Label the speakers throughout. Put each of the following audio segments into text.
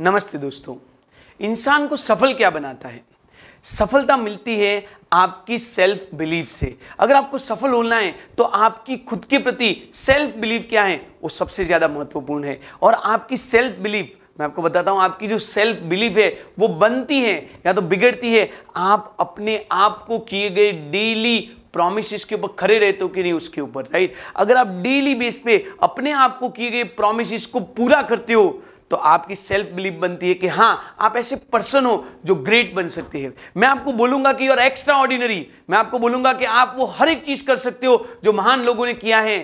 Speaker 1: नमस्ते दोस्तों। इंसान को सफल क्या बनाता है? सफलता मिलती है आपकी सेल्फ बिलीफ से। अगर आपको सफल होना है तो आपकी खुद के प्रति सेल्फ बिलीफ क्या है? वो सबसे ज़्यादा महत्वपूर्ण है। और आपकी सेल्फ बिलीफ मैं आपको बताता हूँ, आपकी जो सेल्फ बिलीफ है, वो बनती है या तो बिगड़ती है। आप अपने आप को किए गए डेली प्रॉमिस के ऊपर खड़े रहते हो कि नहीं उसके ऊपर राइट अगर आप डेली बेस पे अपने आप को किए गए प्रॉमिस को पूरा करते हो तो आपकी सेल्फ बिलीफ बनती है कि हाँ आप ऐसे पर्सन हो जो ग्रेट बन सकते हैं। मैं आपको बोलूँगा कि और एक्स्ट्रा ऑर्डिनरी मैं आपको बोलूँगा कि आप वो हर एक चीज़ कर सकते हो जो महान लोगों ने किया है।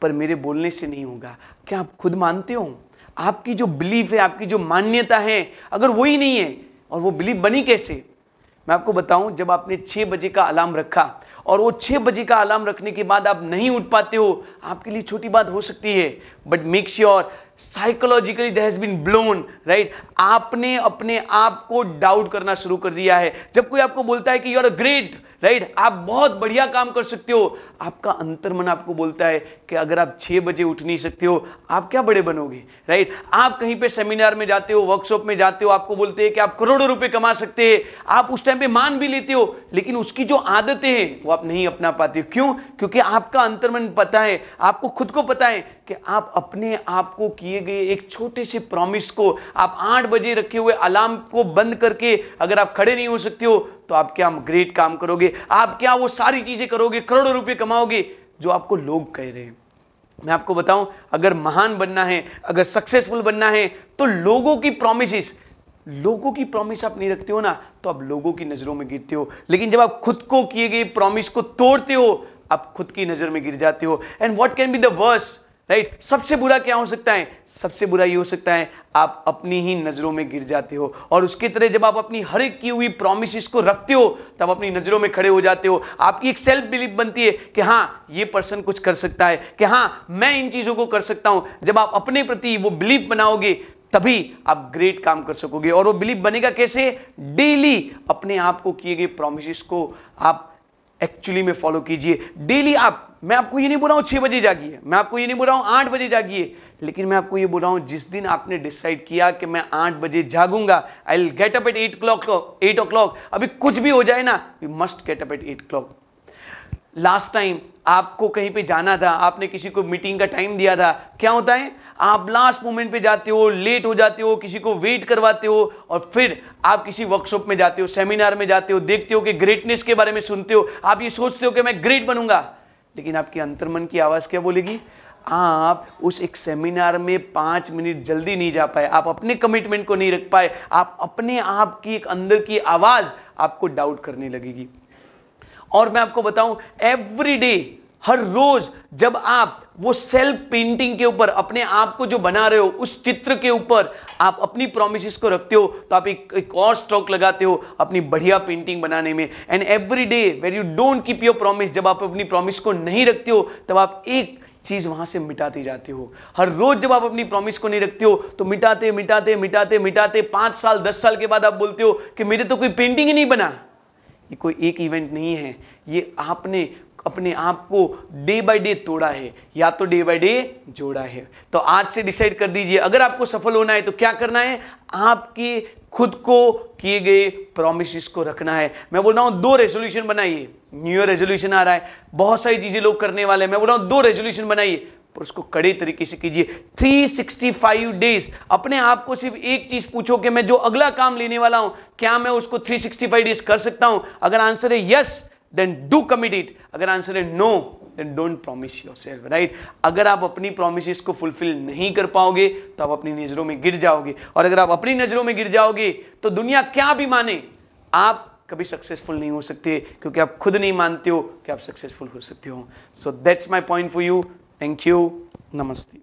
Speaker 1: पर मेरे बोलने से नहीं होगा। क्या आप खुद मानते हो? आपकी जो बिलीफ है, आपकी जो मान्यता है, अगर वही नहीं है, और वो बिलीफ बनी कैसे? मैं आपको बताऊँ, जब आपने छह बजे का अलार्म रखा और वो छः बजे का अलार्म रखने के बाद आप नहीं उठ पाते हो। आपके लिए छोटी बात हो सकती है but make sure psychologically they has been blown right आपने अपने आप को डाउट करना शुरू कर दिया है। जब कोई आपको बोलता है कि you are a great right आप बहुत बढ़िया काम कर सकते हो। आपका अंतर्मन आपको बोलता है कि अगर आप छह बजे उठ नहीं सकते हो, आप क्या बड़े बनोगे राइट आप कहीं पे सेमिनार में जाते हो वर्कशॉप में जाते हो, आपको बोलते हैं कि आप करोड़ों रुपए कमा सकते हैं। आप उस टाइम पे मान भी लेते हो, लेकिन उसकी जो आदतें हैं, वो आप नहीं अपना पाते हो। क्यों? क्योंकि आपका अंतर्मन पता है, आपको खुद को पता है कि आप अपने आप को किए गए एक छोटे से प्रॉमिस को आप आठ बजे रखे हुए अलार्म को बंद करके अगर आप खड़े नहीं हो सकते हो तो आप क्या ग्रेट काम करोगे? आप क्या वो सारी चीज़ें करोगे? करोड़ों रुपए कमाओगे, जो आपको लोग कह रहे हैं। मैं आपको बताऊँ, अगर महान बनना है, अगर सक्सेसफुल बनना है तो लोगों की प्रोमिस लोगों की प्रॉमिस आप नहीं रखते हो ना तो आप लोगों की नज़रों में गिरते हो। लेकिन जब आप खुद को किए गए प्रॉमिस को तोड़ते हो, आप खुद की नज़र में गिर जाते हो। And what can be the worse right सबसे बुरा क्या हो सकता है? सबसे बुरा ये हो सकता है, आप अपनी ही नज़रों में गिर जाते हो और उसकी तरह जब आप अपनी हर एक की हुई प्रोमिस को रखते हो, तब अपनी नज़रों में खड़े हो जाते हो। आपकी एक सेल्फ बिलीफ बनती है कि हाँ ये पर्सन कुछ कर सकता है, कि हाँ मैं इन चीज़ों को कर सकता हूँ। जब आप अपने प्रति वो बिलीफ बनाओगे, तभी आप ग्रेट काम कर सकोगे। और वो बिलीफ बनेगा कैसे? डेली अपने आप को किए गए प्रोमिस को आप एक्चुअली में फॉलो कीजिए। डेली आप, मैं आपको ये नहीं बोल रहा हूँ छह बजे जागिए। मैं आपको ये नहीं बोल रहा हूँ आठ बजे जागिए। लेकिन मैं आपको ये बोल रहा हूँ, जिस दिन आपने डिसाइड किया कि मैं आठ बजे जागूँगा I will get up at eight clock eight o'clock अभी कुछ भी हो जाए ना you must get up at eight clock last time आपको कहीं पे जाना था, आपने किसी को मीटिंग का टाइम दिया था, क्या होता है? आप लास्ट मोमेंट पे जाते हो लेट हो जाते हो, किसी को वेट करवाते हो और फिर आप किसी वर्कशॉप में जाते हो सेमिनार में जाते हो, देखते हो कि ग्रेटनेस के बारे में सुनते हो। आप ये सोचते हो कि मैं ग्रेट बनूँगा। लेकिन आपकी अंतर्मन की आवाज़ क्या बोलेगी? आप उस एक सेमिनार में पाँच मिनट जल्दी नहीं जा पाए। आप अपने कमिटमेंट को नहीं रख पाए। आप अपने आप की एक अंदर की आवाज़ आपको डाउट करने लगेगी। और मैं आपको बताऊँ एवरी डे हर रोज जब आप वो सेल्फ पेंटिंग के ऊपर अपने आप को जो बना रहे हो उस चित्र के ऊपर आप अपनी प्रोमिस को रखते हो तो आप एक, एक और स्ट्रोक लगाते हो अपनी बढ़िया पेंटिंग बनाने में। And every day where you don't keep your promise जब आप अपनी प्रॉमिस को नहीं रखते हो तब आप एक चीज़ वहाँ से मिटाते जाते हो। हर रोज जब आप अपनी प्रॉमिस को नहीं रखते हो तो मिटाते मिटाते मिटाते मिटाते पाँच साल दस साल के बाद आप बोलते हो कि मेरे तो कोई पेंटिंग ही नहीं बना। ये कोई एक इवेंट नहीं है। ये आपने अपने आप को डे बाय डे तोड़ा है, या तो डे बाय डे जोड़ा है। तो आज से डिसाइड कर दीजिए, अगर आपको सफल होना है तो क्या करना है? आपके खुद को किए गए प्रोमिस को रखना है। मैं बोल रहा हूँ, दो रेजोल्यूशन बनाइए। न्यू ईयर रेजोल्यूशन आ रहा है। बहुत सारी चीज़ें लोग करने वाले हैं। मैं बोल रहा हूँ, दो रेजोल्यूशन बनाइए। पर उसको कड़े तरीके से कीजिए। 365 डेज़ अपने आप को सिर्फ़ एक चीज़ पूछो कि मैं जो अगला काम लेने वाला हूँ, क्या मैं उसको 365 डेज़ कर सकता हूँ? अगर आंसर है yes then do commit it अगर आंसर है no then don't promise your self right अगर आप अपनी प्रोमिस को फुलफिल नहीं कर पाओगे तो आप अपनी नज़रों में गिर जाओगे। और अगर आप अपनी नज़रों में गिर जाओगे तो दुनिया क्या भी माने, आप कभी सक्सेसफुल नहीं हो सकते, क्योंकि आप खुद नहीं मानते हो कि आप सक्सेसफुल हो सकते हो। So that's my point for you thank you नमस्ते